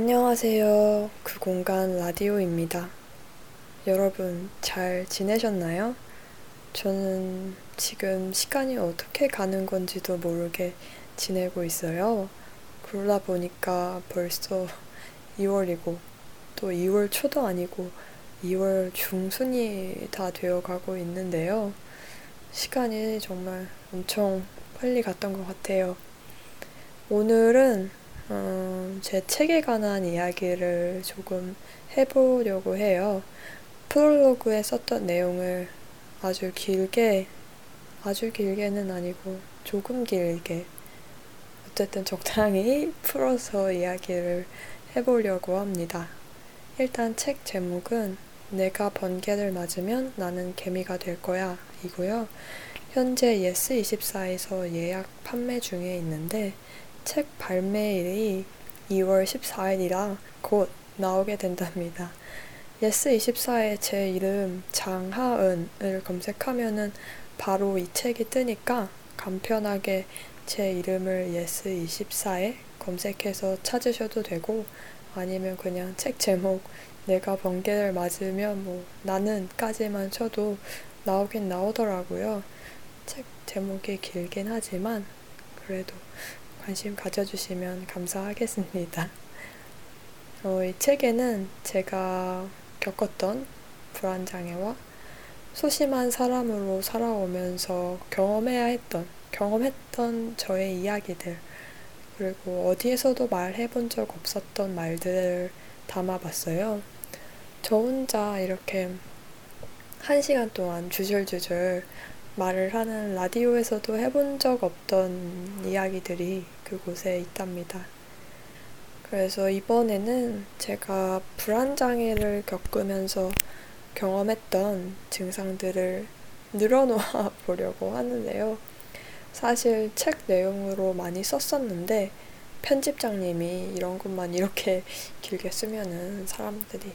안녕하세요. 그 공간 라디오입니다. 여러분, 잘 지내셨나요? 저는 지금 시간이 어떻게 가는 건지도 모르게 지내고 있어요. 그러다 보니까 벌써 2월이고, 또 2월 초도 아니고, 2월 중순이 다 되어 가고 있는데요. 시간이 정말 엄청 빨리 갔던 것 같아요. 오늘은 음, 제 책에 관한 이야기를 조금 해보려고 해요. 프롤로그에 썼던 내용을 아주 길게, 아주 길게는 아니고 조금 길게, 어쨌든 적당히 풀어서 이야기를 해보려고 합니다. 일단 책 제목은 내가 번개를 맞으면 나는 개미가 될 거야 이고요. 현재 예스24에서 예약 판매 중에 있는데 책 발매일이 2월 14일이라 곧 나오게 된답니다. 예스24에 제 이름 장하은을 검색하면은 바로 이 책이 뜨니까 간편하게 제 이름을 예스24에 검색해서 찾으셔도 되고 아니면 그냥 책 제목 네가 번개를 맞으면 뭐 나는까지만 쳐도 나오긴 나오더라고요. 책 제목이 길긴 하지만 그래도 관심 가져주시면 감사하겠습니다. 어, 이 책에는 제가 겪었던 불안장애와 소심한 사람으로 살아오면서 경험해야 했던, 경험했던 저의 이야기들, 그리고 어디에서도 말해본 적 없었던 말들을 담아봤어요. 저 혼자 이렇게 한 시간 동안 주절주절 말을 하는 라디오에서도 해본 적 없던 이야기들이 그곳에 있답니다. 그래서 이번에는 제가 불안장애를 겪으면서 경험했던 증상들을 늘어놓아 보려고 하는데요. 사실 책 내용으로 많이 썼었는데 편집장님이 이런 것만 이렇게 길게 쓰면은 사람들이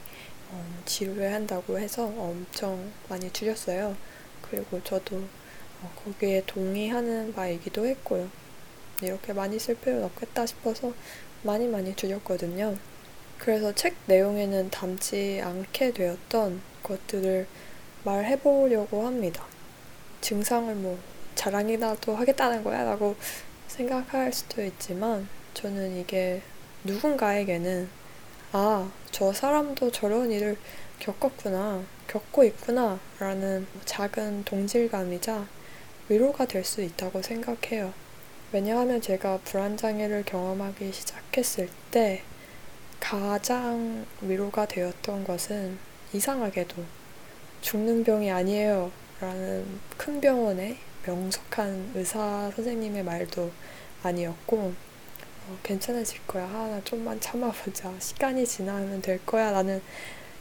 어, 지루해한다고 해서 엄청 많이 줄였어요. 그리고 저도 어, 거기에 동의하는 바이기도 했고요. 이렇게 많이 쓸 필요는 없겠다 싶어서 많이 많이 줄였거든요. 그래서 책 내용에는 담지 않게 되었던 것들을 말해보려고 합니다. 증상을 뭐 자랑이라도 하겠다는 거야 라고 생각할 수도 있지만 저는 이게 누군가에게는 아, 저 사람도 저런 일을 겪었구나, 겪고 있구나, 라는 작은 동질감이자 위로가 될 수 있다고 생각해요. 왜냐하면 제가 불안장애를 경험하기 시작했을 때 가장 위로가 되었던 것은 이상하게도 죽는 병이 아니에요. 라는 큰 병원의 명석한 의사 선생님의 말도 아니었고, 어, 괜찮아질 거야. 하나 좀만 참아보자. 시간이 지나면 될 거야. 라는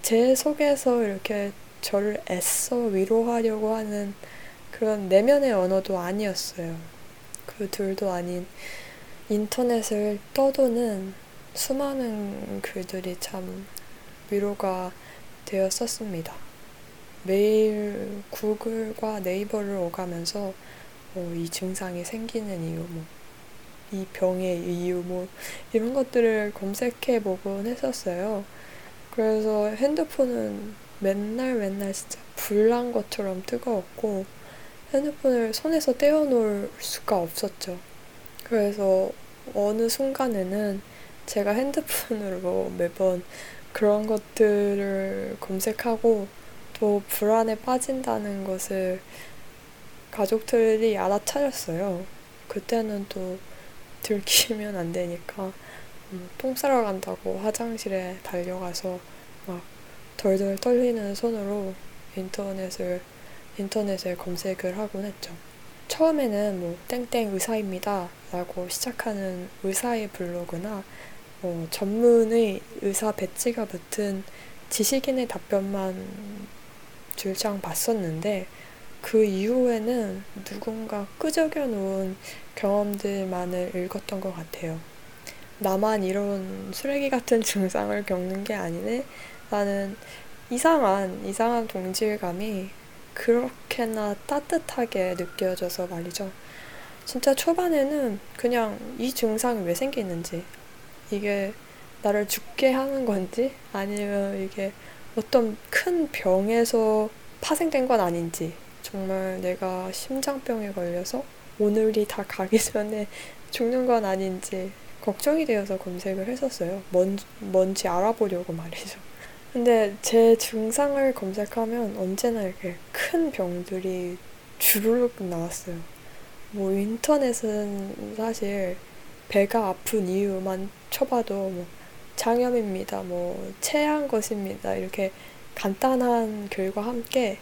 제 속에서 이렇게 저를 애써 위로하려고 하는 그런 내면의 언어도 아니었어요. 그 둘도 아닌 인터넷을 떠도는 수많은 글들이 참 위로가 되었었습니다. 매일 구글과 네이버를 오가면서 뭐 이 증상이 생기는 이유, 뭐, 이 병의 이유, 뭐, 이런 것들을 검색해 보곤 했었어요. 그래서 핸드폰은 맨날 맨날 진짜 불난 것처럼 뜨거웠고 핸드폰을 손에서 떼어놓을 수가 없었죠. 그래서 어느 순간에는 제가 핸드폰으로 매번 그런 것들을 검색하고 또 불안에 빠진다는 것을 가족들이 알아차렸어요. 그때는 또 들키면 안 되니까 음, 똥 싸러 간다고 화장실에 달려가서 막 덜덜 떨리는 손으로 인터넷을 인터넷에 검색을 하곤 했죠. 처음에는 뭐 땡땡 의사입니다 라고 시작하는 의사의 블로그나 뭐 전문의 의사 배지가 붙은 지식인의 답변만 줄창 봤었는데 그 이후에는 누군가 끄적여 놓은 경험들만을 읽었던 것 같아요. 나만 이런 쓰레기 같은 증상을 겪는 게 아니네? 라는 이상한, 이상한 동질감이 그렇게나 따뜻하게 느껴져서 말이죠. 진짜 초반에는 그냥 이 증상이 왜 생기는지, 이게 나를 죽게 하는 건지 아니면 이게 어떤 큰 병에서 파생된 건 아닌지 정말 내가 심장병에 걸려서 오늘이 다 가기 전에 죽는 건 아닌지 걱정이 되어서 검색을 했었어요. 뭔, 뭔지 알아보려고 말이죠. 근데 제 증상을 검색하면 언제나 이렇게 큰 병들이 주르륵 나왔어요. 뭐 인터넷은 사실 배가 아픈 이유만 쳐봐도 뭐 장염입니다. 뭐 체한 것입니다. 이렇게 간단한 글과 함께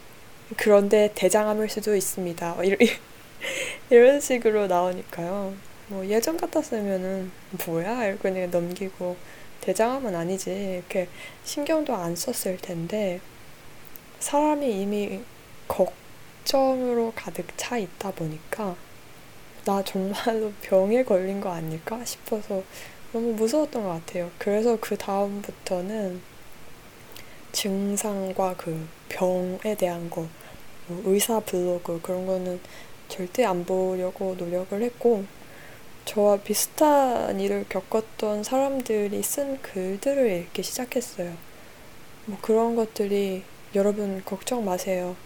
그런데 대장암일 수도 있습니다. 이런, 이런 식으로 나오니까요. 뭐 예전 같았으면은 뭐야 이렇게 그냥 넘기고 대장암은 아니지 이렇게 신경도 안 썼을 텐데 사람이 이미 걱정으로 가득 차 있다 보니까 나 정말로 병에 걸린 거 아닐까 싶어서 너무 무서웠던 것 같아요. 그래서 그 다음부터는 증상과 그 병에 대한 거, 뭐 의사 블로그 그런 거는 절대 안 보려고 노력을 했고, 저와 비슷한 일을 겪었던 사람들이 쓴 글들을 읽기 시작했어요. 뭐 그런 것들이 여러분 걱정 마세요.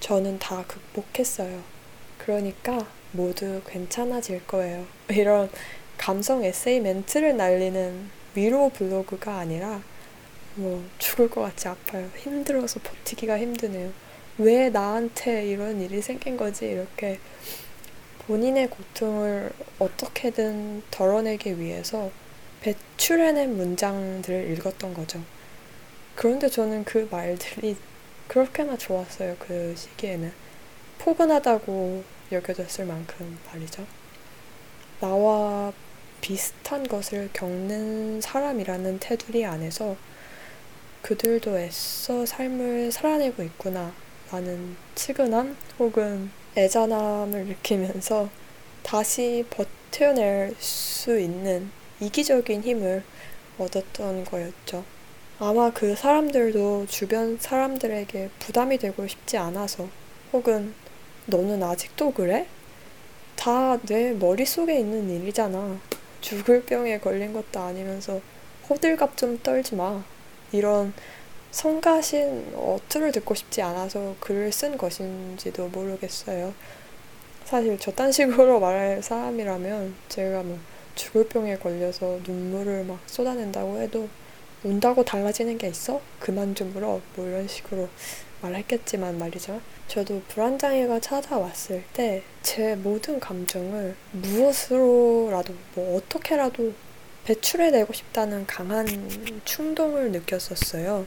저는 다 극복했어요. 그러니까 모두 괜찮아질 거예요. 이런 감성 에세이 멘트를 날리는 위로 블로그가 아니라 뭐 죽을 것 같이 아파요. 힘들어서 버티기가 힘드네요. 왜 나한테 이런 일이 생긴 거지? 이렇게 본인의 고통을 어떻게든 덜어내기 위해서 배출해낸 문장들을 읽었던 거죠. 그런데 저는 그 말들이 그렇게나 좋았어요. 그 시기에는. 포근하다고 여겨졌을 만큼 말이죠. 나와 비슷한 것을 겪는 사람이라는 테두리 안에서 그들도 애써 삶을 살아내고 있구나 라는 측은함 혹은 애잔함을 느끼면서 다시 버텨낼 수 있는 이기적인 힘을 얻었던 거였죠. 아마 그 사람들도 주변 사람들에게 부담이 되고 싶지 않아서 혹은 너는 아직도 그래? 다 내 머릿속에 있는 일이잖아. 죽을 병에 걸린 것도 아니면서 호들갑 좀 떨지 마. 이런 성가신 어투를 듣고 싶지 않아서 글을 쓴 것인지도 모르겠어요. 사실 저딴 식으로 말할 사람이라면 제가 뭐 죽을 병에 걸려서 눈물을 막 쏟아낸다고 해도 운다고 달라지는 게 있어? 그만 좀 울어. 뭐 이런 식으로 말했겠지만 말이죠. 저도 불안장애가 찾아왔을 때 제 모든 감정을 무엇으로라도 뭐 어떻게라도 배출해내고 싶다는 강한 충동을 느꼈었어요.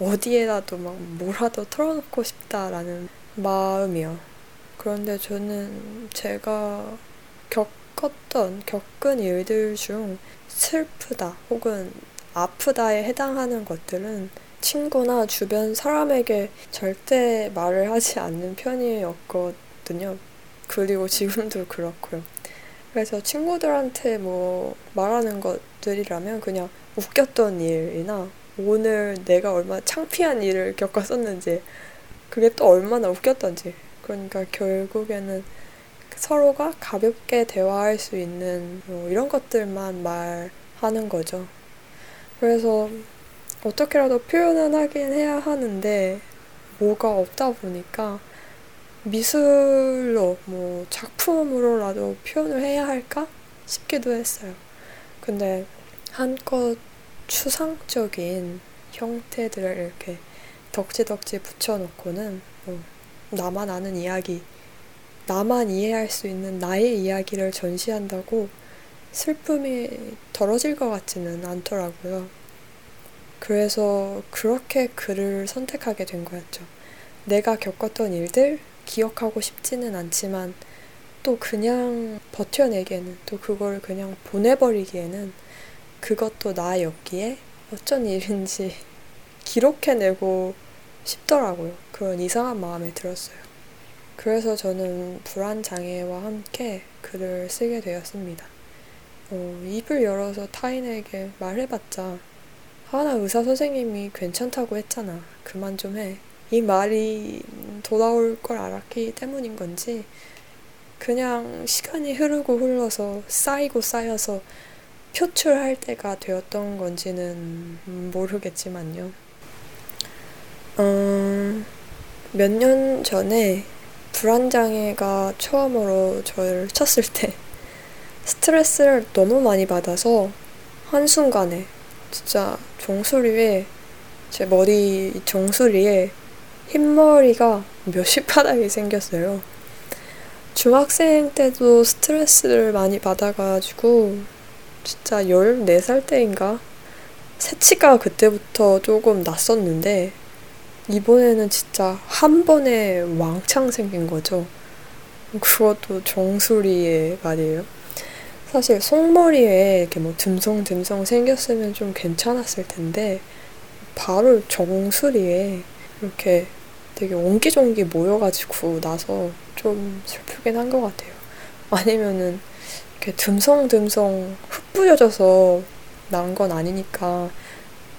어디에라도 막 뭐라도 털어놓고 싶다라는 마음이요. 그런데 저는 제가 겪었던, 겪은 일들 중 슬프다 혹은 아프다에 해당하는 것들은 친구나 주변 사람에게 절대 말을 하지 않는 편이었거든요. 그리고 지금도 그렇고요. 그래서 친구들한테 뭐 말하는 것들이라면 그냥 웃겼던 일이나 오늘 내가 얼마나 창피한 일을 겪었었는지 그게 또 얼마나 웃겼던지 그러니까 결국에는 서로가 가볍게 대화할 수 있는 뭐 이런 것들만 말하는 거죠. 그래서 어떻게라도 표현은 하긴 해야 하는데 뭐가 없다 보니까 미술로 뭐 작품으로라도 표현을 해야 할까 싶기도 했어요. 근데 한껏 추상적인 형태들을 이렇게 덕지덕지 붙여놓고는 뭐 나만 아는 이야기, 나만 이해할 수 있는 나의 이야기를 전시한다고 슬픔이 덜어질 것 같지는 않더라고요. 그래서 그렇게 글을 선택하게 된 거였죠. 내가 겪었던 일들, 기억하고 싶지는 않지만 또 그냥 버텨내기에는 또 그걸 그냥 보내버리기에는 그것도 나였기에 어쩐 일인지 기록해내고 싶더라고요. 그런 이상한 마음이 들었어요. 그래서 저는 불안장애와 함께 글을 쓰게 되었습니다. 어, 입을 열어서 타인에게 말해봤자 하나 의사 선생님이 괜찮다고 했잖아. 그만 좀 해. 이 말이 돌아올 걸 알았기 때문인 건지 그냥 시간이 흐르고 흘러서 쌓이고 쌓여서 표출할 때가 되었던 건지는 모르겠지만요. 어, 몇 년 전에 불안장애가 처음으로 저를 쳤을 때 스트레스를 너무 많이 받아서 한순간에 진짜 종소리에 제 머리 종소리에 흰머리가 몇십 가닥이 생겼어요. 중학생 때도 스트레스를 많이 받아가지고 진짜 14살 때인가? 새치가 그때부터 조금 났었는데 이번에는 진짜 한 번에 왕창 생긴 거죠. 그것도 정수리에 말이에요. 사실 속머리에 이렇게 뭐 듬성듬성 생겼으면 좀 괜찮았을 텐데 바로 정수리에 이렇게 되게 옹기종기 모여가지고 나서 좀 슬프긴 한 것 같아요. 아니면은 이렇게 듬성듬성 흩뿌려져서 난건 아니니까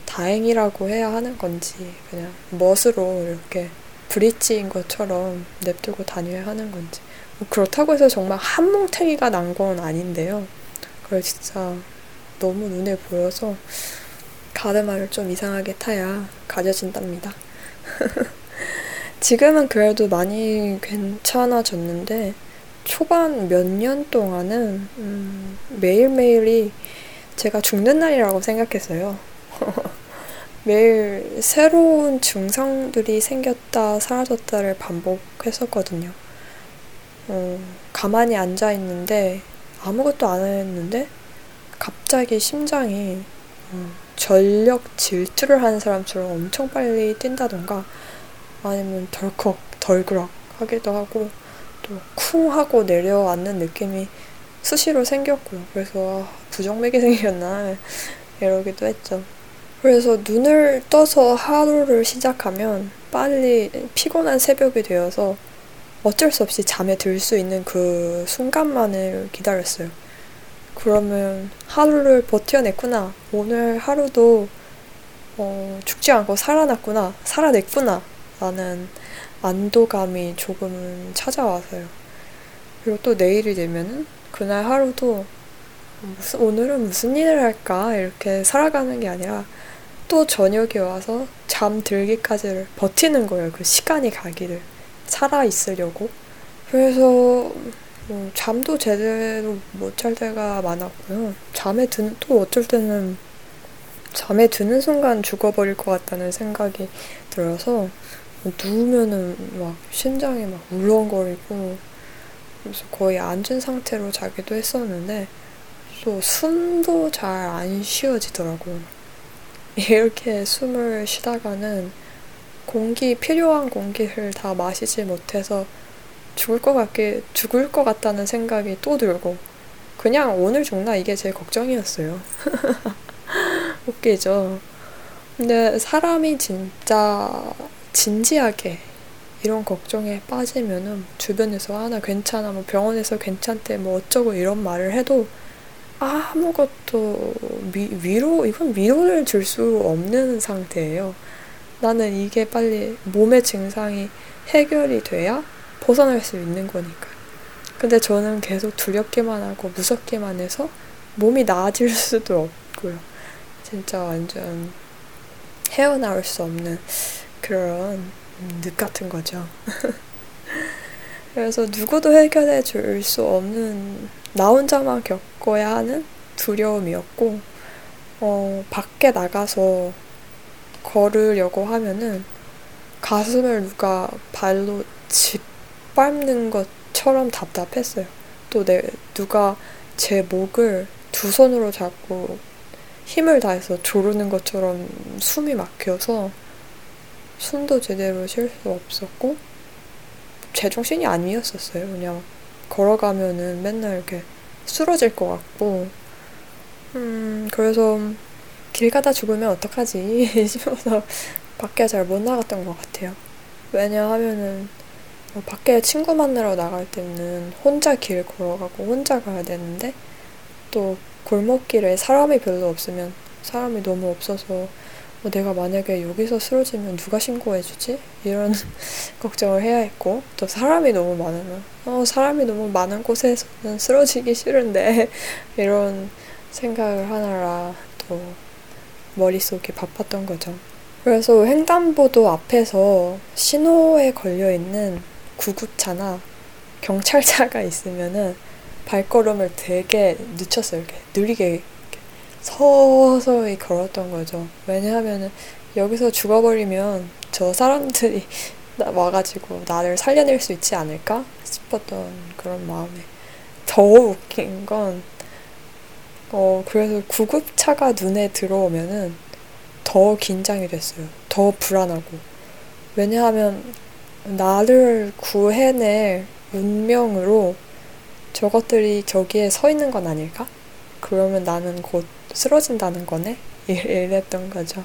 다행이라고 해야 하는 건지 그냥 멋으로 이렇게 브릿지인 것처럼 냅두고 다녀야 하는 건지 뭐 그렇다고 해서 정말 한 뭉탱이가 난 건 아닌데요. 그걸 진짜 너무 눈에 보여서 가르마를 좀 이상하게 타야 가져진답니다. 지금은 그래도 많이 괜찮아졌는데 초반 몇 년 동안은 음, 매일매일이 제가 죽는 날이라고 생각했어요. 매일 새로운 증상들이 생겼다 사라졌다를 반복했었거든요. 어, 가만히 앉아 있는데 아무것도 안 했는데 갑자기 심장이 어, 전력 질주를 하는 사람처럼 엄청 빨리 뛴다던가 아니면 덜컥 덜그락 하기도 하고 또 쿵 하고 내려앉는 느낌이 수시로 생겼고요. 그래서 부정맥이 생겼나 이러기도 했죠. 그래서 눈을 떠서 하루를 시작하면 빨리 피곤한 새벽이 되어서 어쩔 수 없이 잠에 들 수 있는 그 순간만을 기다렸어요. 그러면 하루를 버텨냈구나. 오늘 하루도 어, 죽지 않고 살아났구나. 살아냈구나. 라는 안도감이 조금은 찾아와서요. 그리고 또 내일이 되면은 그날 하루도 무슨, 오늘은 무슨 일을 할까? 이렇게 살아가는 게 아니라 또 저녁에 와서 잠들기까지를 버티는 거예요. 그 시간이 가기를. 살아 있으려고. 그래서 뭐 잠도 제대로 못 잘 때가 많았고요. 잠에 드는, 또 어쩔 때는 잠에 드는 순간 죽어버릴 것 같다는 생각이 들어서 누우면은 막 심장이 막 울렁거리고 그래서 거의 앉은 상태로 자기도 했었는데 또 숨도 잘 안 쉬어지더라고요. 이렇게 숨을 쉬다가는 공기, 필요한 공기를 다 마시지 못해서 죽을 것 같게, 죽을 것 같다는 생각이 또 들고, 그냥 오늘 죽나 이게 제 걱정이었어요. 웃기죠? 근데 사람이 진짜 진지하게 이런 걱정에 빠지면은 주변에서 아, 나 괜찮아, 뭐 병원에서 괜찮대, 뭐 어쩌고 이런 말을 해도 아무것도 위, 위로, 이건 위로를 줄 수 없는 상태예요. 나는 이게 빨리 몸의 증상이 해결이 돼야 벗어날 수 있는 거니까. 근데 저는 계속 두렵기만 하고 무섭기만 해서 몸이 나아질 수도 없고요. 진짜 완전 헤어나올 수 없는 그런 늪 같은 거죠. 그래서 누구도 해결해 줄 수 없는 나 혼자만 겪어야 하는 두려움이었고, 어, 밖에 나가서 걸으려고 하면은 가슴을 누가 발로 짓밟는 것처럼 답답했어요. 또 내, 누가 제 목을 두 손으로 잡고 힘을 다해서 조르는 것처럼 숨이 막혀서 숨도 제대로 쉴 수 없었고, 제정신이 아니었었어요. 그냥 걸어가면은 맨날 이렇게 쓰러질 것 같고, 음, 그래서 길 가다 죽으면 어떡하지 싶어서 밖에 잘 못 나갔던 것 같아요. 왜냐하면은 뭐 밖에 친구 만나러 나갈 때는 혼자 길 걸어가고 혼자 가야 되는데 또 골목길에 사람이 별로 없으면 사람이 너무 없어서 뭐 내가 만약에 여기서 쓰러지면 누가 신고해주지? 이런 걱정을 해야 했고, 또 사람이 너무 많으면, 어, 사람이 너무 많은 곳에서는 쓰러지기 싫은데, 이런 생각을 하느라 또 머릿속이 바빴던 거죠. 그래서 횡단보도 앞에서 신호에 걸려 있는 구급차나 경찰차가 있으면은 발걸음을 되게 늦췄어요. 이렇게 느리게 서서히 걸었던 거죠. 왜냐하면은 여기서 죽어버리면 저 사람들이 와가지고 나를 살려낼 수 있지 않을까 싶었던 그런 마음에 더 웃긴 건 어, 그래서 구급차가 눈에 들어오면은 더 긴장이 됐어요. 더 불안하고. 왜냐하면 나를 구해낼 운명으로 저것들이 저기에 서 있는 건 아닐까? 그러면 나는 곧 쓰러진다는 거네? 이랬던 거죠.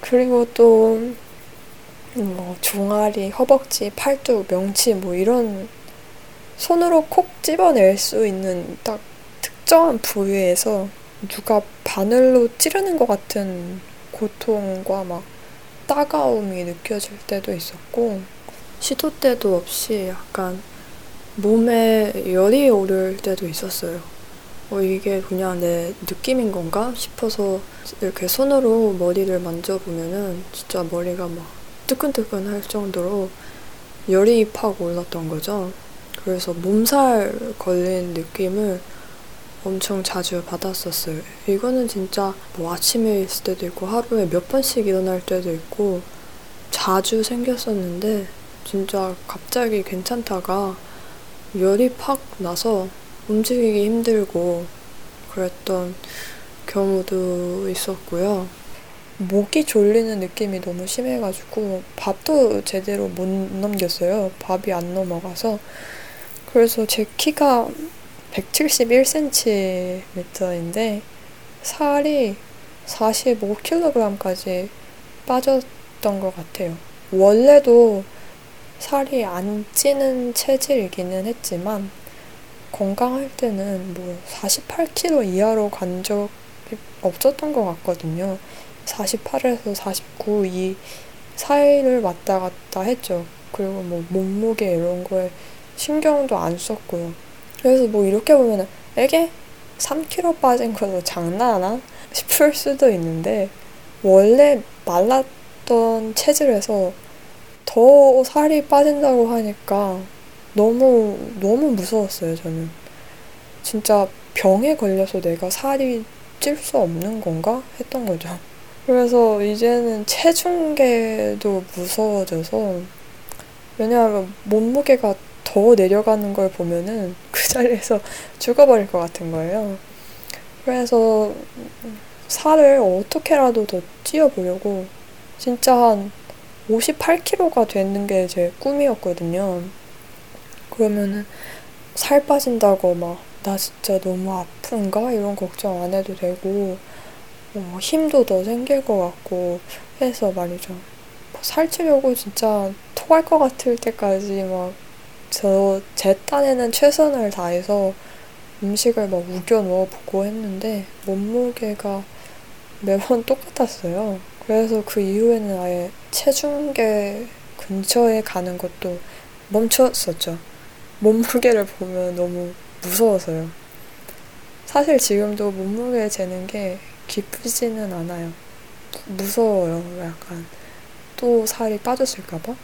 그리고 또, 뭐, 종아리, 허벅지, 팔뚝, 명치, 뭐 이런 손으로 콕 집어낼 수 있는 딱 특정한 부위에서 누가 바늘로 찌르는 것 같은 고통과 막 따가움이 느껴질 때도 있었고, 시도 때도 없이 약간 몸에 열이 오를 때도 있었어요. 어, 이게 그냥 내 느낌인 건가 싶어서 이렇게 손으로 머리를 만져보면은 진짜 머리가 막 뜨끈뜨끈 할 정도로 열이 팍 올랐던 거죠. 그래서 몸살 걸린 느낌을 엄청 자주 받았었어요. 이거는 진짜 뭐 아침에 있을 때도 있고 하루에 몇 번씩 일어날 때도 있고 자주 생겼었는데 진짜 갑자기 괜찮다가 열이 팍 나서 움직이기 힘들고 그랬던 경우도 있었고요. 목이 졸리는 느낌이 너무 심해가지고 밥도 제대로 못 넘겼어요. 밥이 안 넘어가서. 그래서 제 키가 171cm인데 살이 45kg까지 빠졌던 것 같아요. 원래도 살이 안 찌는 체질이기는 했지만 건강할 때는 뭐 48kg 이하로 간 적이 없었던 것 같거든요. 48에서 49, 이 사이를 왔다 갔다 했죠. 그리고 뭐 몸무게 이런 거에 신경도 안 썼고요. 그래서 뭐 이렇게 보면은 에게 3kg 빠진 거도 장난하나 싶을 수도 있는데 원래 말랐던 체질에서 더 살이 빠진다고 하니까 너무 너무 무서웠어요 저는 진짜 병에 걸려서 내가 살이 찔 수 없는 건가 했던 거죠 그래서 이제는 체중계도 무서워져서 왜냐하면 몸무게가 더 내려가는 걸 보면은 그 자리에서 죽어버릴 것 같은 거예요. 그래서 살을 어떻게라도 더 찌어보려고 진짜 한 58kg가 되는 게 제 꿈이었거든요. 그러면은 살 빠진다고 막 나 진짜 너무 아픈가 이런 걱정 안 해도 되고 어, 힘도 더 생길 것 같고 해서 말이죠. 살찌려고 진짜 토할 것 같을 때까지 막 저 제 딴에는 최선을 다해서 음식을 막 우겨 넣어보고 했는데 몸무게가 매번 똑같았어요. 그래서 그 이후에는 아예 체중계 근처에 가는 것도 멈췄었죠. 몸무게를 보면 너무 무서워서요. 사실 지금도 몸무게 재는 게 기쁘지는 않아요. 무서워요. 약간 또 살이 빠졌을까봐.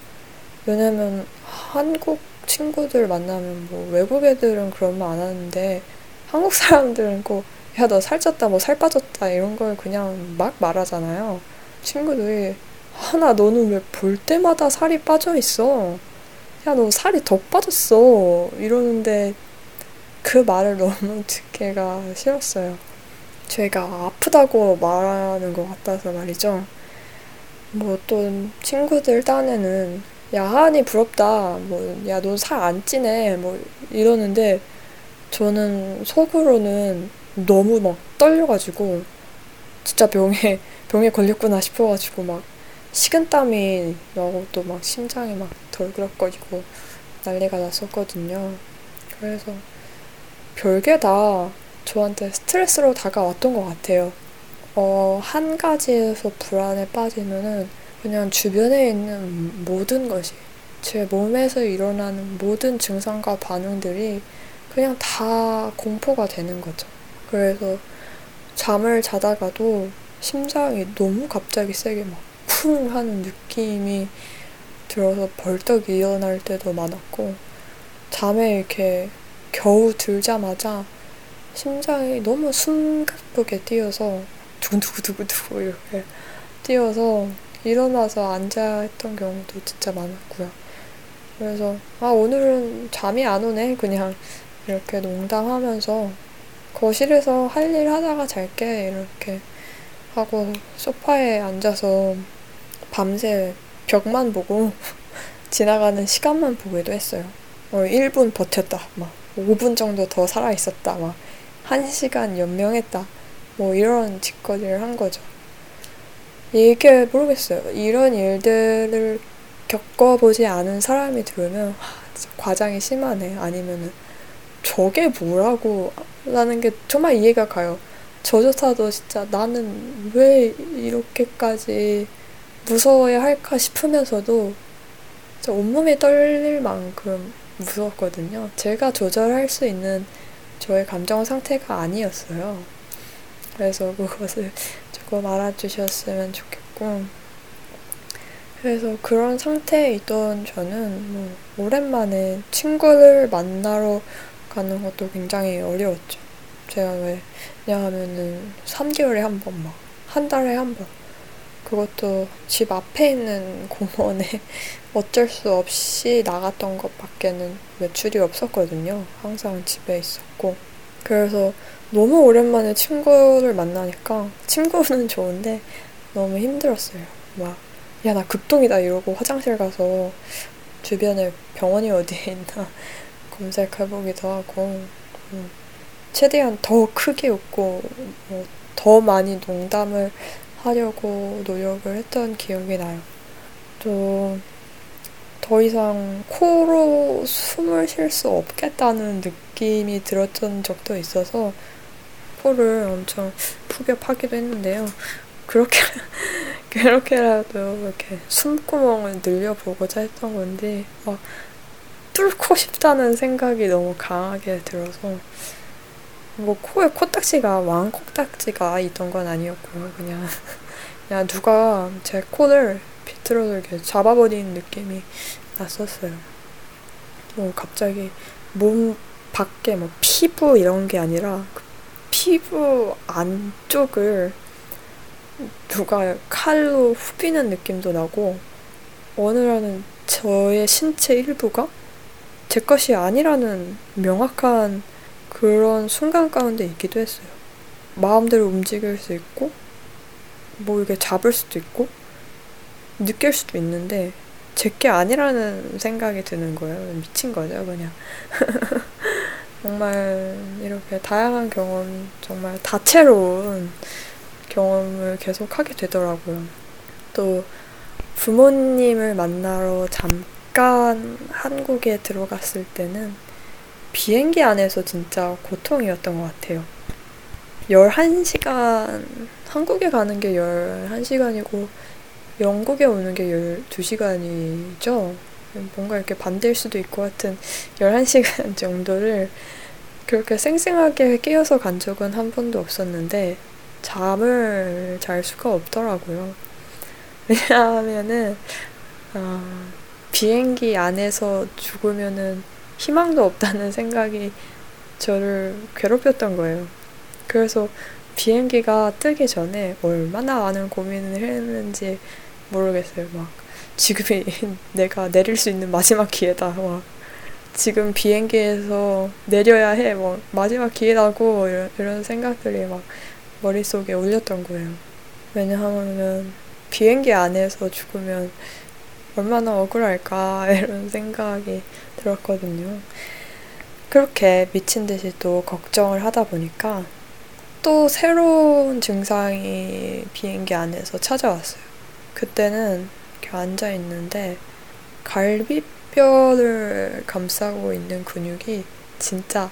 왜냐면 한국 친구들 만나면 뭐 외국 애들은 그런 말 안 하는데 한국 사람들은 꼭 야 너 살쪘다 뭐 살 빠졌다 이런 걸 그냥 막 말하잖아요. 친구들이 하나 너는 왜 볼 때마다 살이 빠져 있어? 야, 너 살이 더 빠졌어. 이러는데 그 말을 너무 듣기가 싫었어요. 제가 아프다고 말하는 것 같아서 말이죠. 뭐또 친구들 딴에는 야, 하은이 부럽다. 뭐, 야, 너 살 안 찌네. 뭐 이러는데 저는 속으로는 너무 막 떨려가지고 진짜 병에, 병에 걸렸구나 싶어가지고 막 식은땀이 나고 또 막 심장이 막 덜그럭거리고 난리가 났었거든요. 그래서 별게 다 저한테 스트레스로 다가왔던 것 같아요. 어, 한 가지에서 불안에 빠지면은 그냥 주변에 있는 모든 것이 제 몸에서 일어나는 모든 증상과 반응들이 그냥 다 공포가 되는 거죠. 그래서 잠을 자다가도 심장이 너무 갑자기 세게 막 쿵 하는 느낌이 들어서 벌떡 일어날 때도 많았고 잠에 이렇게 겨우 들자마자 심장이 너무 숨가쁘게 뛰어서 두구두구두구두구 이렇게 뛰어서 일어나서 앉아 했던 경우도 진짜 많았고요. 그래서 아 오늘은 잠이 안 오네 그냥 이렇게 농담하면서 거실에서 할 일 하다가 잘게 이렇게 하고 소파에 앉아서 밤새 벽만 보고 지나가는 시간만 보기도 했어요. 어, 1분 버텼다. 막 5분 정도 더 살아 있었다. 막 1시간 연명했다. 뭐 이런 짓거리를 한 거죠. 이게 모르겠어요. 이런 일들을 겪어보지 않은 사람이 들으면 과장이 심하네. 아니면은 저게 뭐라고 라는 게 정말 이해가 가요. 저조차도 진짜 나는 왜 이렇게까지 무서워야 할까 싶으면서도 온몸이 떨릴 만큼 무서웠거든요. 제가 조절할 수 있는 저의 감정 상태가 아니었어요. 그래서 그것을 조금 알아주셨으면 좋겠고. 그래서 그런 상태에 있던 저는 뭐 오랜만에 친구를 만나러 가는 것도 굉장히 어려웠죠. 제가 왜, 왜냐하면은 3개월에 한 번 막, 한 달에 한 번. 그것도 집 앞에 있는 공원에 어쩔 수 없이 나갔던 것 밖에는 외출이 없었거든요. 항상 집에 있었고. 그래서 너무 오랜만에 친구를 만나니까 친구는 좋은데 너무 힘들었어요. 막, 야, 나 급동이다 이러고 화장실 가서 주변에 병원이 어디에 있나 검색해보기도 하고, 음, 최대한 더 크게 웃고, 뭐 더 많이 농담을 하려고 노력을 했던 기억이 나요. 또, 더 이상 코로 숨을 쉴 수 없겠다는 느낌이 들었던 적도 있어서 코를 엄청 푸격하기도 했는데요. 그렇게, 그렇게라도 이렇게 숨구멍을 늘려보고자 했던 건데, 막, 뚫고 싶다는 생각이 너무 강하게 들어서, 뭐 코에 코딱지가 왕 코딱지가 있던 건 아니었고요. 그냥 그냥 누가 제 코를 비틀어서 이렇게 잡아버리는 느낌이 났었어요. 뭐 갑자기 몸 밖에 뭐 피부 이런 게 아니라 그 피부 안쪽을 누가 칼로 후비는 느낌도 나고 어느라는 저의 신체 일부가 제 것이 아니라는 명확한 그런 순간 가운데 있기도 했어요. 마음대로 움직일 수 있고, 뭐 이렇게 잡을 수도 있고, 느낄 수도 있는데, 제게 아니라는 생각이 드는 거예요. 미친 거죠, 그냥. 정말 이렇게 다양한 경험, 정말 다채로운 경험을 계속 하게 되더라고요. 또 부모님을 만나러 잠깐 한국에 들어갔을 때는 비행기 안에서 진짜 고통이었던 것 같아요. 11시간, 한국에 가는 게 11시간이고, 영국에 오는 게 12시간이죠. 뭔가 이렇게 반대일 수도 있고 하여튼 11시간 정도를 그렇게 쌩쌩하게 깨어서 간 적은 한 번도 없었는데, 잠을 잘 수가 없더라고요. 왜냐하면은, 어, 비행기 안에서 죽으면은 희망도 없다는 생각이 저를 괴롭혔던 거예요. 그래서 비행기가 뜨기 전에 얼마나 많은 고민을 했는지 모르겠어요. 막 지금이 내가 내릴 수 있는 마지막 기회다. 막 지금 비행기에서 내려야 해. 뭐 마지막 기회라고 이런, 이런 생각들이 막 머릿속에 울렸던 거예요. 왜냐하면 비행기 안에서 죽으면 얼마나 억울할까 이런 생각이 들었거든요. 그렇게 미친 듯이 또 걱정을 하다 보니까 또 새로운 증상이 비행기 안에서 찾아왔어요. 그때는 이렇게 앉아 있는데 갈비뼈를 감싸고 있는 근육이 진짜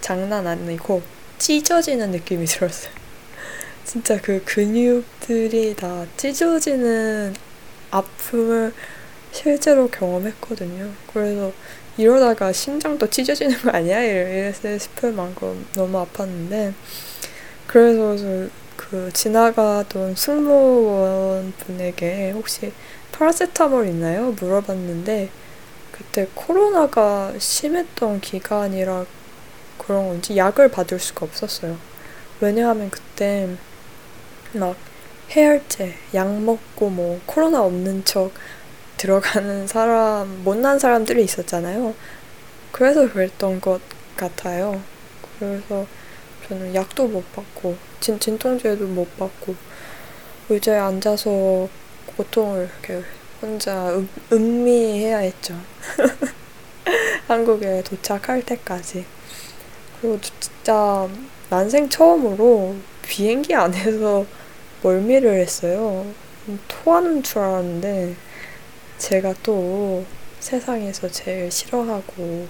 장난 아니고 찢어지는 느낌이 들었어요. 진짜 그 근육들이 다 찢어지는 아픔을 실제로 경험했거든요. 그래서 이러다가 심장도 찢어지는 거 아니야? 이랬을 싶을 만큼 너무 아팠는데 그래서 그 지나가던 승무원 분에게 혹시 파라세타몰 있나요? 물어봤는데 그때 코로나가 심했던 기간이라 그런 건지 약을 받을 수가 없었어요. 왜냐하면 그때 막 해열제, 약 먹고 뭐 코로나 없는 척 들어가는 사람, 못난 사람들이 있었잖아요. 그래서 그랬던 것 같아요. 그래서 저는 약도 못 받고, 진, 진통제도 못 받고, 의자에 앉아서 고통을 이렇게 혼자 음, 음미해야 했죠. 한국에 도착할 때까지. 그리고 진짜 난생 처음으로 비행기 안에서 멀미를 했어요. 토하는 줄 알았는데 제가 또 세상에서 제일 싫어하고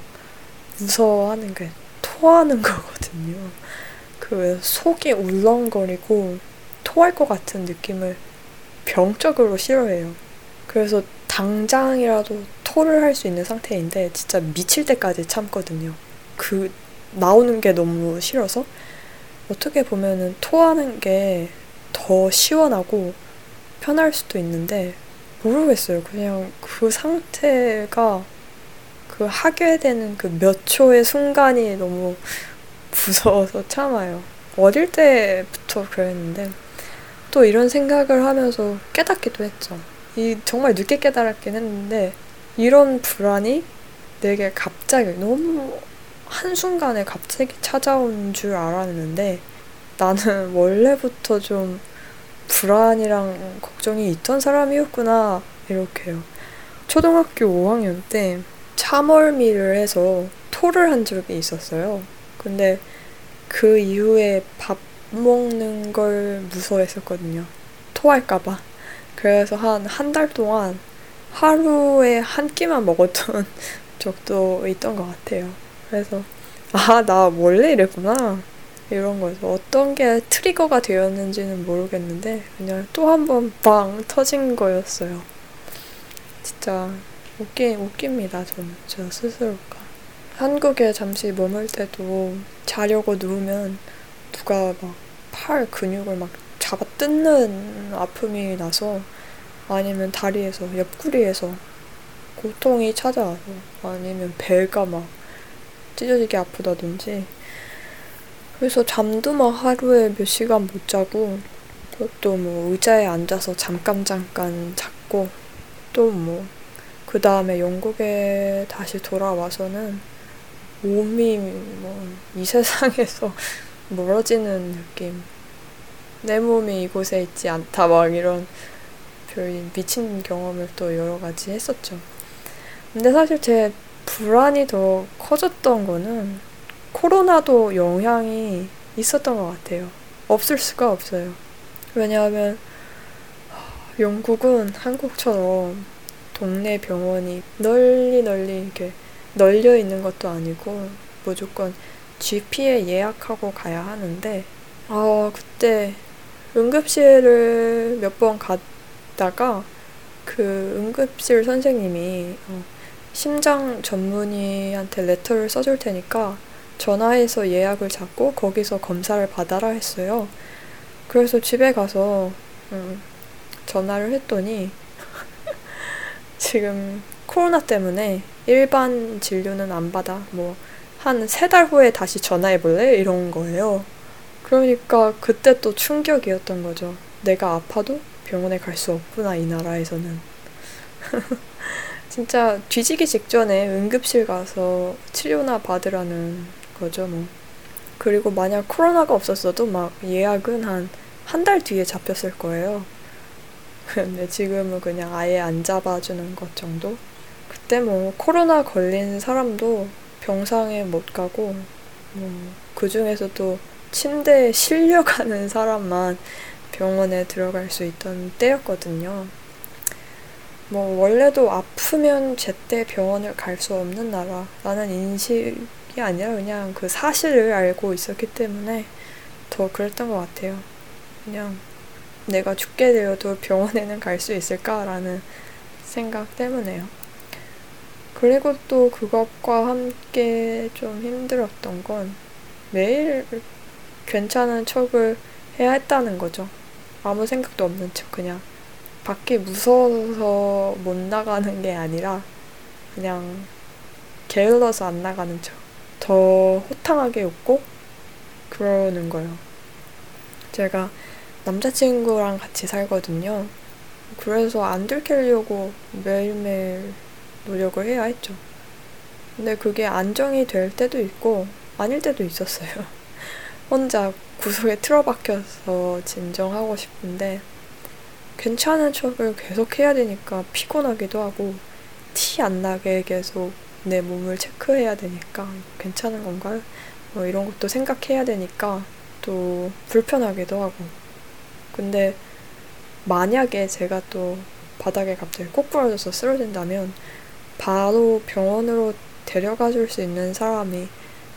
무서워하는 게 토하는 거거든요. 그 속이 울렁거리고 토할 것 같은 느낌을 병적으로 싫어해요. 그래서 당장이라도 토를 할 수 있는 상태인데 진짜 미칠 때까지 참거든요. 그 나오는 게 너무 싫어서 어떻게 보면은 토하는 게 더 시원하고 편할 수도 있는데 모르겠어요. 그냥 그 상태가 그 하게 되는 그 몇 초의 순간이 너무 무서워서 참아요. 어릴 때부터 그랬는데 또 이런 생각을 하면서 깨닫기도 했죠. 이 정말 늦게 깨달았긴 했는데 이런 불안이 내게 갑자기 너무 한순간에 갑자기 찾아온 줄 알았는데 나는 원래부터 좀 불안이랑 걱정이 있던 사람이었구나 이렇게요. 초등학교 5학년 때 참얼미를 해서 토를 한 적이 있었어요. 근데 그 이후에 밥 먹는 걸 무서워했었거든요. 토할까봐. 그래서 한 한 달 동안 하루에 한 끼만 먹었던 적도 있던 것 같아요. 그래서 아, 나 원래 이랬구나. 이런 거에서 어떤 게 트리거가 되었는지는 모르겠는데 그냥 또 한 번 빵 터진 거였어요. 진짜 웃기, 웃깁니다, 저는. 저 스스로가. 한국에 잠시 머물 때도 자려고 누우면 누가 막 팔 근육을 막 잡아 뜯는 아픔이 나서 아니면 다리에서, 옆구리에서 고통이 찾아와서 아니면 배가 막 찢어지게 아프다든지 그래서 잠도 막 하루에 몇 시간 못 자고 또 뭐 의자에 앉아서 잠깐 잠깐 잤고 또 뭐 그 다음에 영국에 다시 돌아와서는 몸이 뭐 이 세상에서 멀어지는 느낌 내 몸이 이곳에 있지 않다 막 이런 별 미친 경험을 또 여러 가지 했었죠. 근데 사실 제 불안이 더 커졌던 거는 코로나도 영향이 있었던 것 같아요. 없을 수가 없어요. 왜냐하면 영국은 한국처럼 동네 병원이 널리 널리 이렇게 널려 있는 것도 아니고 무조건 GP에 예약하고 가야 하는데 아 그때 응급실을 몇 번 갔다가 그 응급실 선생님이 어, 심장 전문의한테 레터를 써줄 테니까 전화해서 예약을 잡고 거기서 검사를 받아라 했어요. 그래서 집에 가서 음, 전화를 했더니 지금 코로나 때문에 일반 진료는 안 받아. 뭐 한 세 달 후에 다시 전화해 볼래? 이런 거예요. 그러니까 그때 또 충격이었던 거죠. 내가 아파도 병원에 갈 수 없구나, 이 나라에서는. 진짜 뒤지기 직전에 응급실 가서 치료나 받으라는 거죠, 뭐. 그리고 만약 코로나가 없었어도 막 예약은 한 한 달 뒤에 잡혔을 거예요. 근데 지금은 그냥 아예 안 잡아주는 것 정도? 그때 뭐 코로나 걸린 사람도 병상에 못 가고, 뭐, 그 중에서도 침대에 실려가는 사람만 병원에 들어갈 수 있던 때였거든요. 뭐, 원래도 아프면 제때 병원을 갈 수 없는 나라라는 인식, 게 아니라 그냥 그 사실을 알고 있었기 때문에 더 그랬던 것 같아요. 그냥 내가 죽게 되어도 병원에는 갈 수 있을까라는 생각 때문에요. 그리고 또 그것과 함께 좀 힘들었던 건 매일 괜찮은 척을 해야 했다는 거죠. 아무 생각도 없는 척 그냥 밖이 무서워서 못 나가는 게 아니라 그냥 게을러서 안 나가는 척. 더 호탕하게 웃고 그러는 거예요. 제가 남자친구랑 같이 살거든요. 그래서 안 들키려고 매일매일 노력을 해야 했죠. 근데 그게 안정이 될 때도 있고 아닐 때도 있었어요. 혼자 구석에 틀어박혀서 진정하고 싶은데 괜찮은 척을 계속 해야 되니까 피곤하기도 하고 티 안 나게 계속 내 몸을 체크해야 되니까 괜찮은 건가요? 뭐 이런 것도 생각해야 되니까 또 불편하기도 하고 근데 만약에 제가 또 바닥에 갑자기 꼭 부러져서 쓰러진다면 바로 병원으로 데려가 줄 수 있는 사람이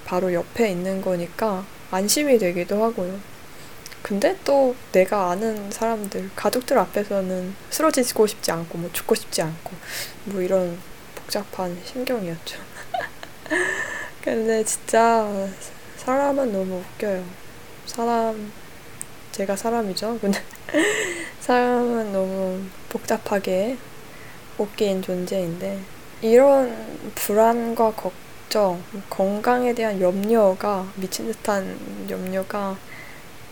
바로 옆에 있는 거니까 안심이 되기도 하고요. 근데 또 내가 아는 사람들, 가족들 앞에서는 쓰러지고 싶지 않고, 뭐 죽고 싶지 않고, 뭐 이런 복잡한 심경이었죠. 근데 진짜 사람은 너무 웃겨요. 사람, 제가 사람이죠. 근데 사람은 너무 복잡하게 웃긴 존재인데, 이런 불안과 걱정, 건강에 대한 염려가, 미친 듯한 염려가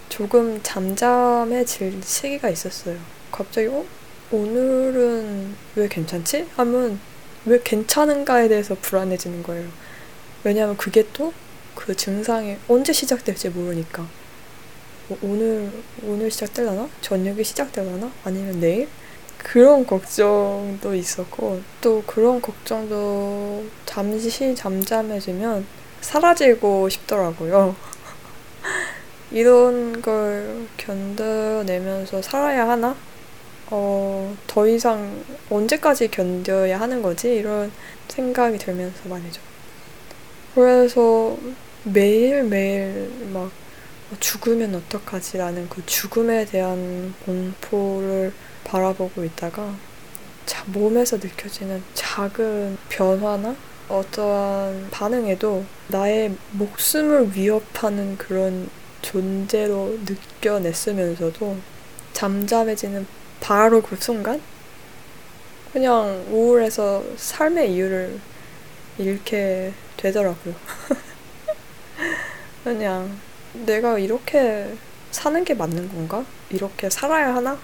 조금 잠잠해질 시기가 있었어요. 갑자기, 어? 오늘은 왜 괜찮지? 하면 왜 괜찮은가에 대해서 불안해지는 거예요. 왜냐하면 그게 또 그 증상이 언제 시작될지 모르니까. 어, 오늘, 오늘 시작될라나? 저녁에 시작될라나? 아니면 내일? 그런 걱정도 있었고, 또 그런 걱정도 잠시 잠잠해지면 사라지고 싶더라고요. 이런 걸 견뎌내면서 살아야 하나? 어, 더 이상 언제까지 견뎌야 하는 거지? 이런 생각이 들면서 말이죠. 그래서 매일매일 막 죽으면 어떡하지? 라는 그 죽음에 대한 공포를 바라보고 있다가 자, 몸에서 느껴지는 작은 변화나 어떠한 반응에도 나의 목숨을 위협하는 그런 존재로 느껴냈으면서도 잠잠해지는 바로 그 순간 그냥 우울해서 삶의 이유를 잃게 되더라고요. 그냥 내가 이렇게 사는 게 맞는 건가? 이렇게 살아야 하나?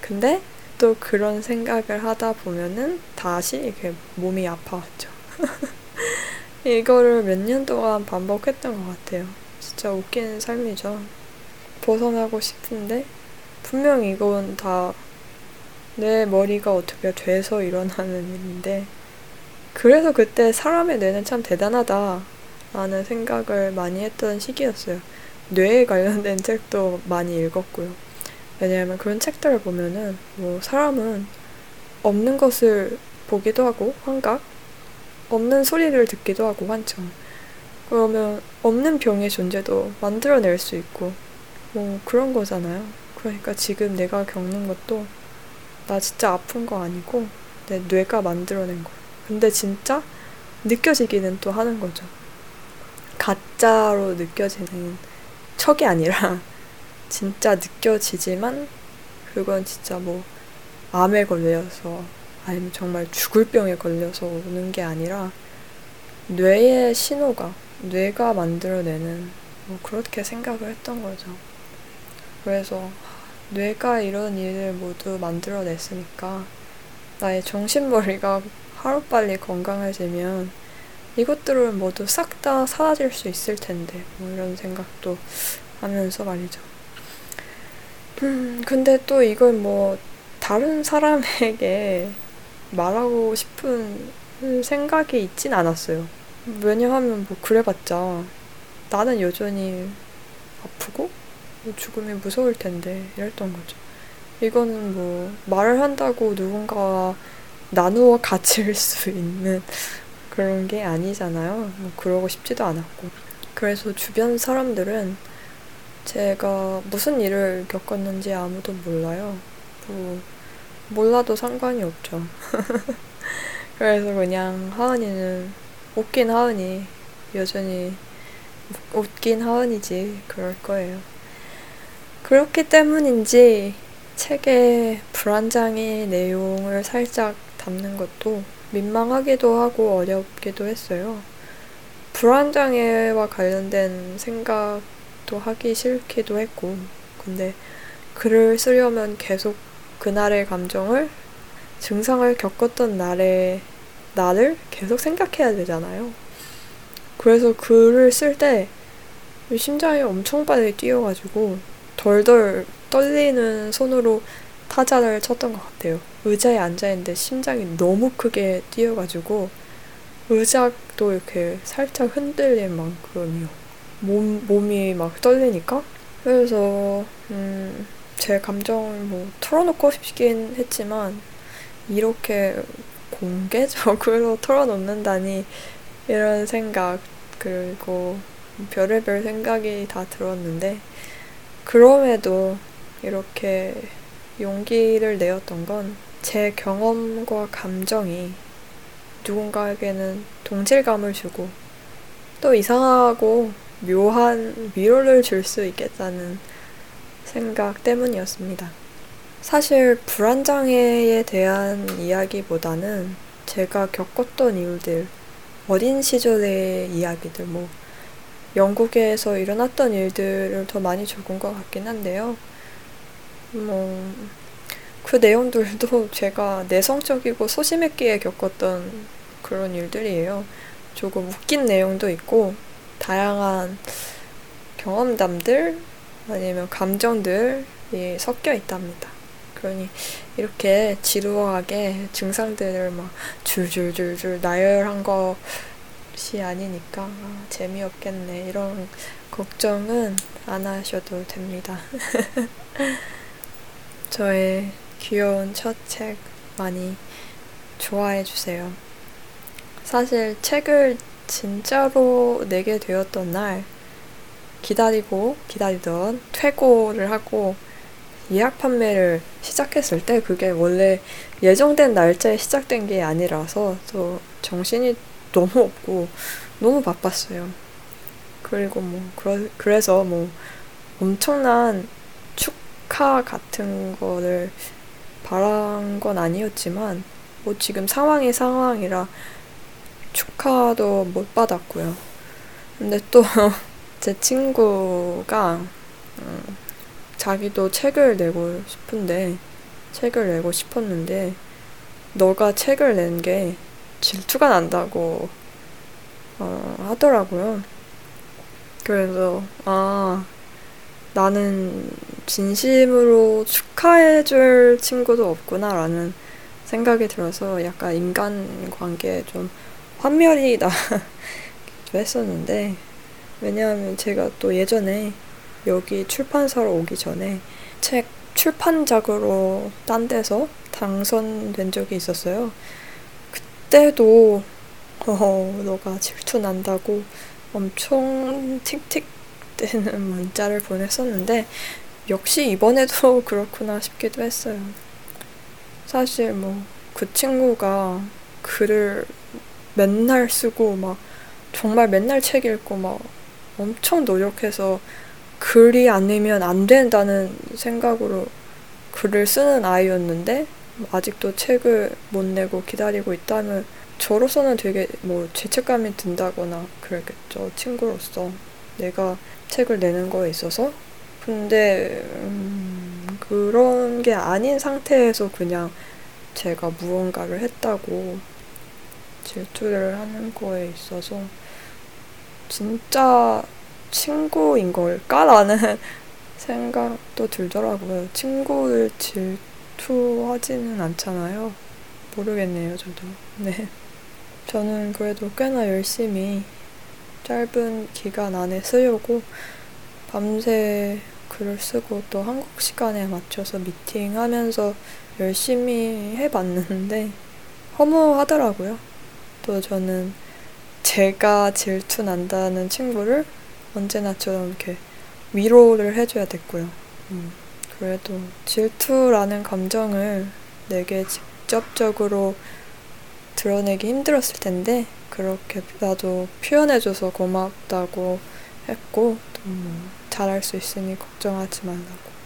근데 또 그런 생각을 하다 보면은 다시 이렇게 몸이 아파왔죠. 이거를 몇 년 동안 반복했던 것 같아요. 진짜 웃기는 삶이죠. 벗어나고 싶은데 분명 이건 다 내 머리가 어떻게 돼서 일어나는 일인데 그래서 그때 사람의 뇌는 참 대단하다 라는 생각을 많이 했던 시기였어요. 뇌에 관련된 책도 많이 읽었고요. 왜냐하면 그런 책들을 보면은 뭐 사람은 없는 것을 보기도 하고 환각, 없는 소리를 듣기도 하고 환청. 그러면 없는 병의 존재도 만들어낼 수 있고 뭐 그런 거잖아요. 그러니까 지금 내가 겪는 것도 나 진짜 아픈 거 아니고 내 뇌가 만들어낸 거야. 근데 진짜 느껴지기는 또 하는 거죠. 가짜로 느껴지는 척이 아니라 진짜 느껴지지만 그건 진짜 뭐 암에 걸려서 아니면 정말 죽을 병에 걸려서 오는 게 아니라 뇌의 신호가 뇌가 만들어내는 뭐 그렇게 생각을 했던 거죠. 그래서 뇌가 이런 일을 모두 만들어냈으니까 나의 정신머리가 하루빨리 건강해지면 이것들은 모두 싹 다 사라질 수 있을 텐데 뭐 이런 생각도 하면서 말이죠. 음, 근데 또 이걸 뭐 다른 사람에게 말하고 싶은 생각이 있진 않았어요. 왜냐하면 뭐 그래봤자 나는 여전히 아프고 뭐 죽음이 무서울 텐데 이랬던 거죠. 이거는 뭐 말을 한다고 누군가와 나누어 가질 수 있는 그런 게 아니잖아요. 뭐 그러고 싶지도 않았고. 그래서 주변 사람들은 제가 무슨 일을 겪었는지 아무도 몰라요. 뭐 몰라도 상관이 없죠. 그래서 그냥 하은이는 웃긴 하은이 여전히 웃긴 하은이지 그럴 거예요. 그렇기 때문인지 책의 불안장의 내용을 살짝 담는 것도 민망하기도 하고 어렵기도 했어요. 불안장애와 관련된 생각도 하기 싫기도 했고, 근데 글을 쓰려면 계속 그날의 감정을, 증상을 겪었던 날의 나를 계속 생각해야 되잖아요. 그래서 글을 쓸 때 심장이 엄청 빨리 뛰어가지고 덜덜 떨리는 손으로 타자를 쳤던 것 같아요. 의자에 앉아있는데 심장이 너무 크게 뛰어가지고 의자도 이렇게 살짝 흔들릴 만큼이요. 몸, 몸이 막 떨리니까. 그래서, 음, 제 감정을 뭐 털어놓고 싶긴 했지만, 이렇게 공개적으로 털어놓는다니, 이런 생각, 그리고 별의별 생각이 다 들었는데, 그럼에도 이렇게 용기를 내었던 건 제 경험과 감정이 누군가에게는 동질감을 주고 또 이상하고 묘한 위로를 줄 수 있겠다는 생각 때문이었습니다. 사실 불안장애에 대한 이야기보다는 제가 겪었던 이유들, 어린 시절의 이야기들, 뭐, 영국에서 일어났던 일들을 더 많이 적은 것 같긴 한데요. 뭐, 그 내용들도 제가 내성적이고 소심했기에 겪었던 그런 일들이에요. 조금 웃긴 내용도 있고, 다양한 경험담들, 아니면 감정들이 섞여 있답니다. 그러니 이렇게 지루하게 증상들을 막 줄줄줄줄 나열한 것이 아니니까 아, 재미없겠네 이런 걱정은 안 하셔도 됩니다. 저의 귀여운 첫 책 많이 좋아해 주세요. 사실 책을 진짜로 내게 되었던 날 기다리고 기다리던 퇴고를 하고 예약 판매를 시작했을 때 그게 원래 예정된 날짜에 시작된 게 아니라서 또 정신이 너무 없고 너무 바빴어요. 그리고 뭐 그러, 그래서 뭐 엄청난 축하 같은 거를 바란 건 아니었지만 뭐 지금 상황이 상황이라 축하도 못 받았고요. 근데 또 제 친구가 음, 자기도 책을 내고 싶은데 책을 내고 싶었는데 너가 책을 낸 게 질투가 난다고 어, 하더라고요. 그래서 아 나는 진심으로 축하해줄 친구도 없구나라는 생각이 들어서 약간 인간 관계에 좀 환멸이 나기도 했었는데 왜냐하면 제가 또 예전에 여기 출판사로 오기 전에 책 출판작으로 딴 데서 당선된 적이 있었어요. 그때도 어, 너가 질투 난다고 엄청 틱틱 되는 문자를 보냈었는데 역시 이번에도 그렇구나 싶기도 했어요. 사실 뭐 그 친구가 글을 맨날 쓰고 막 정말 맨날 책 읽고 막 엄청 노력해서 글이 아니면 안 된다는 생각으로 글을 쓰는 아이였는데 아직도 책을 못 내고 기다리고 있다면 저로서는 되게 뭐 죄책감이 든다거나 그랬겠죠 친구로서 내가 책을 내는 거에 있어서 근데 음, 그런 게 아닌 상태에서 그냥 제가 무언가를 했다고 질투를 하는 거에 있어서 진짜 친구인 걸까라는 생각도 들더라고요. 친구를 질 투하지는 않잖아요. 모르겠네요, 저도. 네. 저는 그래도 꽤나 열심히 짧은 기간 안에 쓰려고 밤새 글을 쓰고 또 한국 시간에 맞춰서 미팅하면서 열심히 해봤는데 허무하더라고요. 또 저는 제가 질투 난다는 친구를 언제나처럼 이렇게 위로를 해줘야 됐고요. 음, 그래도 질투라는 감정을 내게 직접적으로 드러내기 힘들었을 텐데 그렇게 나도 표현해줘서 고맙다고 했고 또뭐 잘할 수 있으니 걱정하지 말라고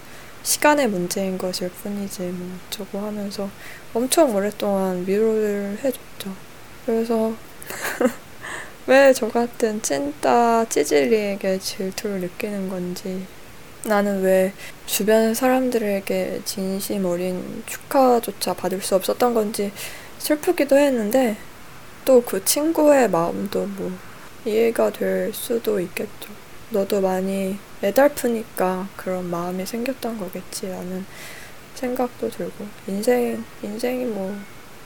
시간의 문제인 것일 뿐이지 뭐 어쩌고 하면서 엄청 오랫동안 위로를 해줬죠. 그래서 왜 저 같은 찐따 찌질리에게 질투를 느끼는 건지 나는 왜 주변 사람들에게 진심 어린 축하조차 받을 수 없었던 건지 슬프기도 했는데 또 그 친구의 마음도 뭐 이해가 될 수도 있겠죠. 너도 많이 애달프니까 그런 마음이 생겼던 거겠지라는 생각도 들고 인생 인생이 뭐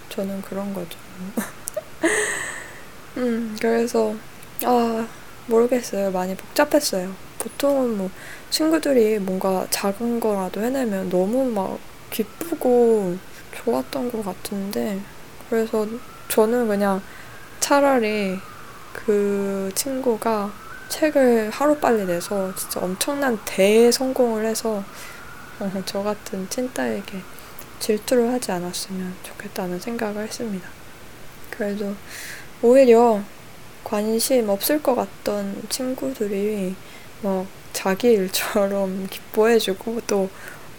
저는 그런 거죠. 음 그래서 아 모르겠어요. 많이 복잡했어요. 보통은 뭐 친구들이 뭔가 작은 거라도 해내면 너무 막 기쁘고 좋았던 것 같은데 그래서 저는 그냥 차라리 그 친구가 책을 하루빨리 내서 진짜 엄청난 대성공을 해서 어, 저 같은 찐따에게 질투를 하지 않았으면 좋겠다는 생각을 했습니다. 그래도 오히려 관심 없을 것 같던 친구들이 막 자기 일처럼 기뻐해주고 또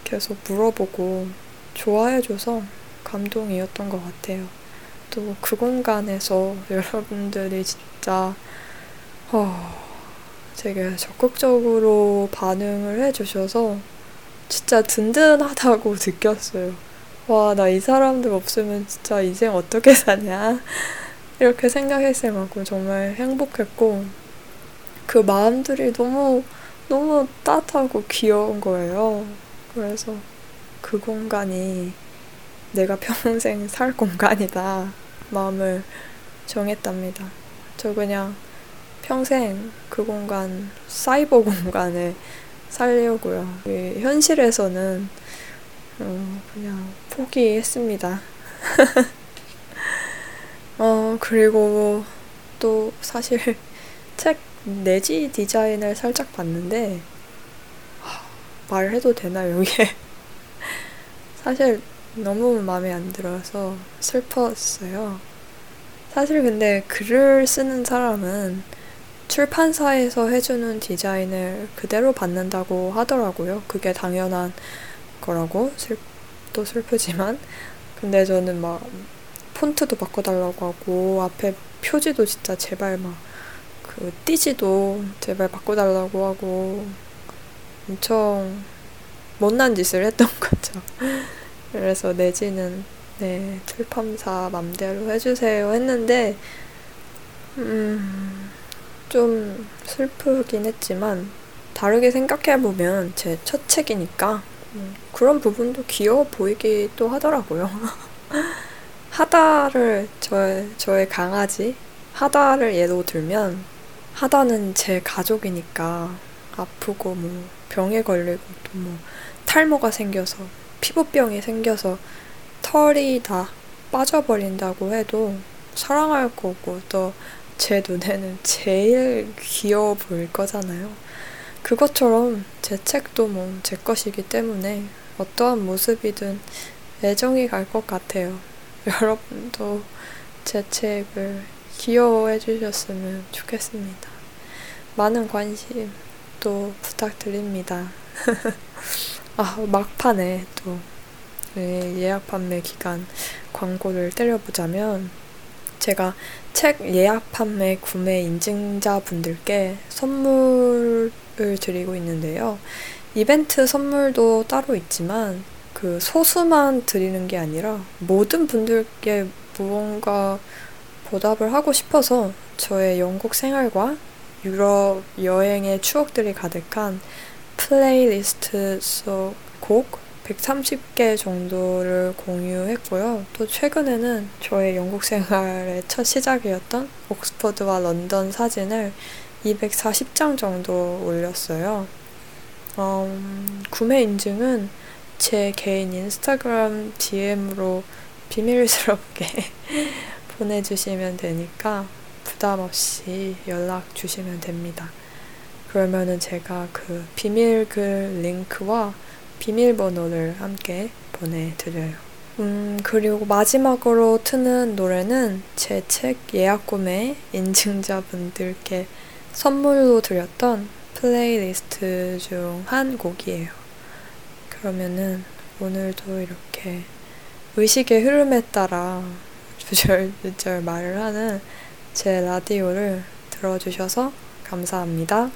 계속 물어보고 좋아해줘서 감동이었던 것 같아요. 또 그 공간에서 여러분들이 진짜 어, 되게 적극적으로 반응을 해주셔서 진짜 든든하다고 느꼈어요. 와, 나 이 사람들 없으면 진짜 이생 어떻게 사냐? 이렇게 생각했을 만큼 정말 행복했고, 그 마음들이 너무, 너무 따뜻하고 귀여운 거예요. 그래서 그 공간이 내가 평생 살 공간이다. 마음을 정했답니다. 저 그냥 평생 그 공간, 사이버 공간에 살려고요. 현실에서는 어, 그냥 포기했습니다. 어, 그리고 또 사실 책 내지 디자인을 살짝 봤는데 말해도 되나요, 이게? 사실 너무 마음에 안 들어서 슬펐어요. 사실 근데 글을 쓰는 사람은 출판사에서 해주는 디자인을 그대로 받는다고 하더라고요. 그게 당연한 거라고 슬, 또 슬프지만 근데 저는 막 폰트도 바꿔달라고 하고 앞에 표지도 진짜 제발 막 그 띠지도 제발 바꿔달라고 하고 엄청 못난 짓을 했던 거죠. 그래서 내지는 네 출판사 맘대로 해주세요 했는데 음. 좀 슬프긴 했지만 다르게 생각해보면 제 첫 책이니까 음, 그런 부분도 귀여워 보이기도 하더라고요. 하다를 저의, 저의 강아지 하다를 예로 들면 하다는 제 가족이니까 아프고 뭐 병에 걸리고 또 뭐 탈모가 생겨서 피부병이 생겨서 털이 다 빠져버린다고 해도 사랑할 거고 또 제 눈에는 제일 귀여워 보일 거잖아요. 그것처럼 제 책도 뭐 제 것이기 때문에 어떠한 모습이든 애정이 갈 것 같아요. 여러분도 제 책을 귀여워해 주셨으면 좋겠습니다. 많은 관심 또 부탁드립니다. 아, 막판에 또 예약 판매 기간 광고를 때려보자면 제가 책 예약 판매 구매 인증자분들께 선물을 드리고 있는데요. 이벤트 선물도 따로 있지만 그 소수만 드리는 게 아니라 모든 분들께 무언가 보답을 하고 싶어서 저의 영국 생활과 유럽 여행의 추억들이 가득한 플레이리스트 속 곡 130개 정도를 공유했고요. 또 최근에는 저의 영국 생활의 첫 시작이었던 옥스퍼드와 런던 사진을 240장 정도 올렸어요. 음, 구매 인증은 제 개인 인스타그램 DM으로 비밀스럽게 보내주시면 되니까 부담 없이 연락 주시면 됩니다. 그러면은 제가 그 비밀글 링크와 비밀번호를 함께 보내드려요. 음, 그리고 마지막으로 트는 노래는 제 책 예약 구매 인증자분들께 선물로 드렸던 플레이리스트 중 한 곡이에요. 그러면은 오늘도 이렇게 의식의 흐름에 따라 주절주절 말을 하는 제 라디오를 들어주셔서 감사합니다.